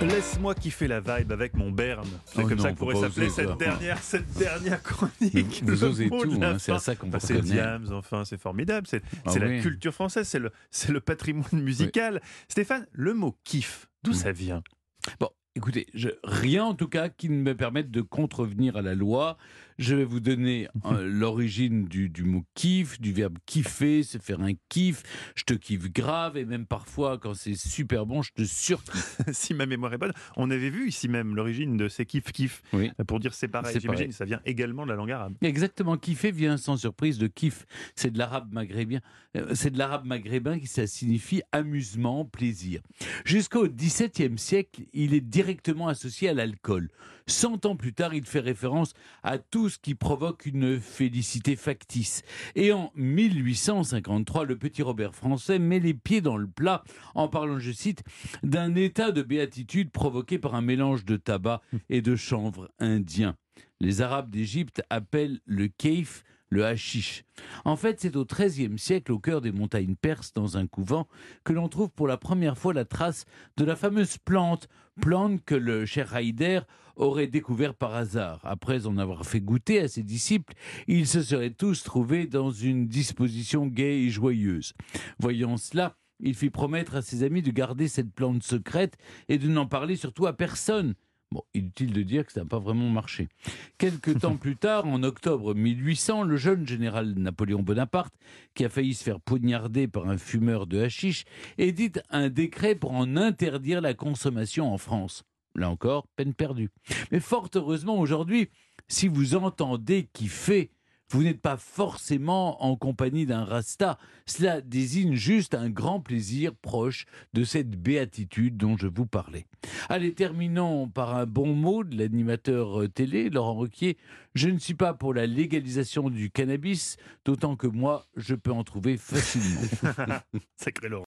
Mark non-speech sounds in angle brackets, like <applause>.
Laisse-moi kiffer la vibe avec mon Berne. C'est Oh comme non, ça que pourrait s'appeler cette dernière, cette dernière chronique. Vous osez tout, hein, c'est à ça qu'on Bah, vous c'est. Diams, enfin, c'est formidable. C'est Ah la oui. culture française, c'est le, c'est le patrimoine musical. Stéphane, le mot kiff, d'où Mm. ça vient? Bon, écoutez, je- rien en tout cas qui ne me permette de contrevenir à la loi. Je vais vous donner euh, <laughs> l'origine du, du mot kiff, du verbe kiffer, c'est faire un kiff. Je te kiffe grave et même parfois, quand c'est super bon, je te surkiffe. <laughs> Si ma mémoire est bonne, on avait vu ici même l'origine de ces kiff-kiff. Oui. Pour dire c'est pareil, j'imagine ça vient également de la langue arabe. Exactement, kiffer vient sans surprise de kiff. C'est de l'arabe maghrébin. Euh, C'est de l'arabe maghrébin qui ça signifie amusement, plaisir. Jusqu'au XVIIe siècle, il est directement associé à l'alcool. Cent ans plus tard, il fait référence à tout qui provoque une félicité factice. Et en 1853, le petit Robert français met les pieds dans le plat en parlant, je cite, d'un état de béatitude provoqué par un mélange de tabac et de chanvre indien. Les Arabes d'Égypte appellent le keif le hashish. En fait, c'est au XIIIe siècle, au cœur des montagnes perses, dans un couvent, que l'on trouve pour la première fois la trace de la fameuse plante, plante que le cher Haïder aurait découvert par hasard. Après en avoir fait goûter à ses disciples, ils se seraient tous trouvés dans une disposition gaie et joyeuse. Voyant cela, il fit promettre à ses amis de garder cette plante secrète et de n'en parler surtout à personne. Bon, inutile de dire que ça n'a pas vraiment marché. Quelque temps <laughs> plus tard, en octobre 1800, le jeune général Napoléon Bonaparte, qui a failli se faire poignarder par un fumeur de hashish, édite un décret pour en interdire la consommation en France. Là encore, peine perdue. Mais fort heureusement, aujourd'hui, si vous entendez qui fait, vous n'êtes pas forcément en compagnie d'un rasta. Cela désigne juste un grand plaisir proche de cette béatitude dont je vous parlais. Allez, terminons par un bon mot de l'animateur euh, télé, Laurent Ruquier. Je ne suis pas pour la légalisation du cannabis, d'autant que moi, je peux en trouver facilement. <laughs> <laughs> Sacré Laurent.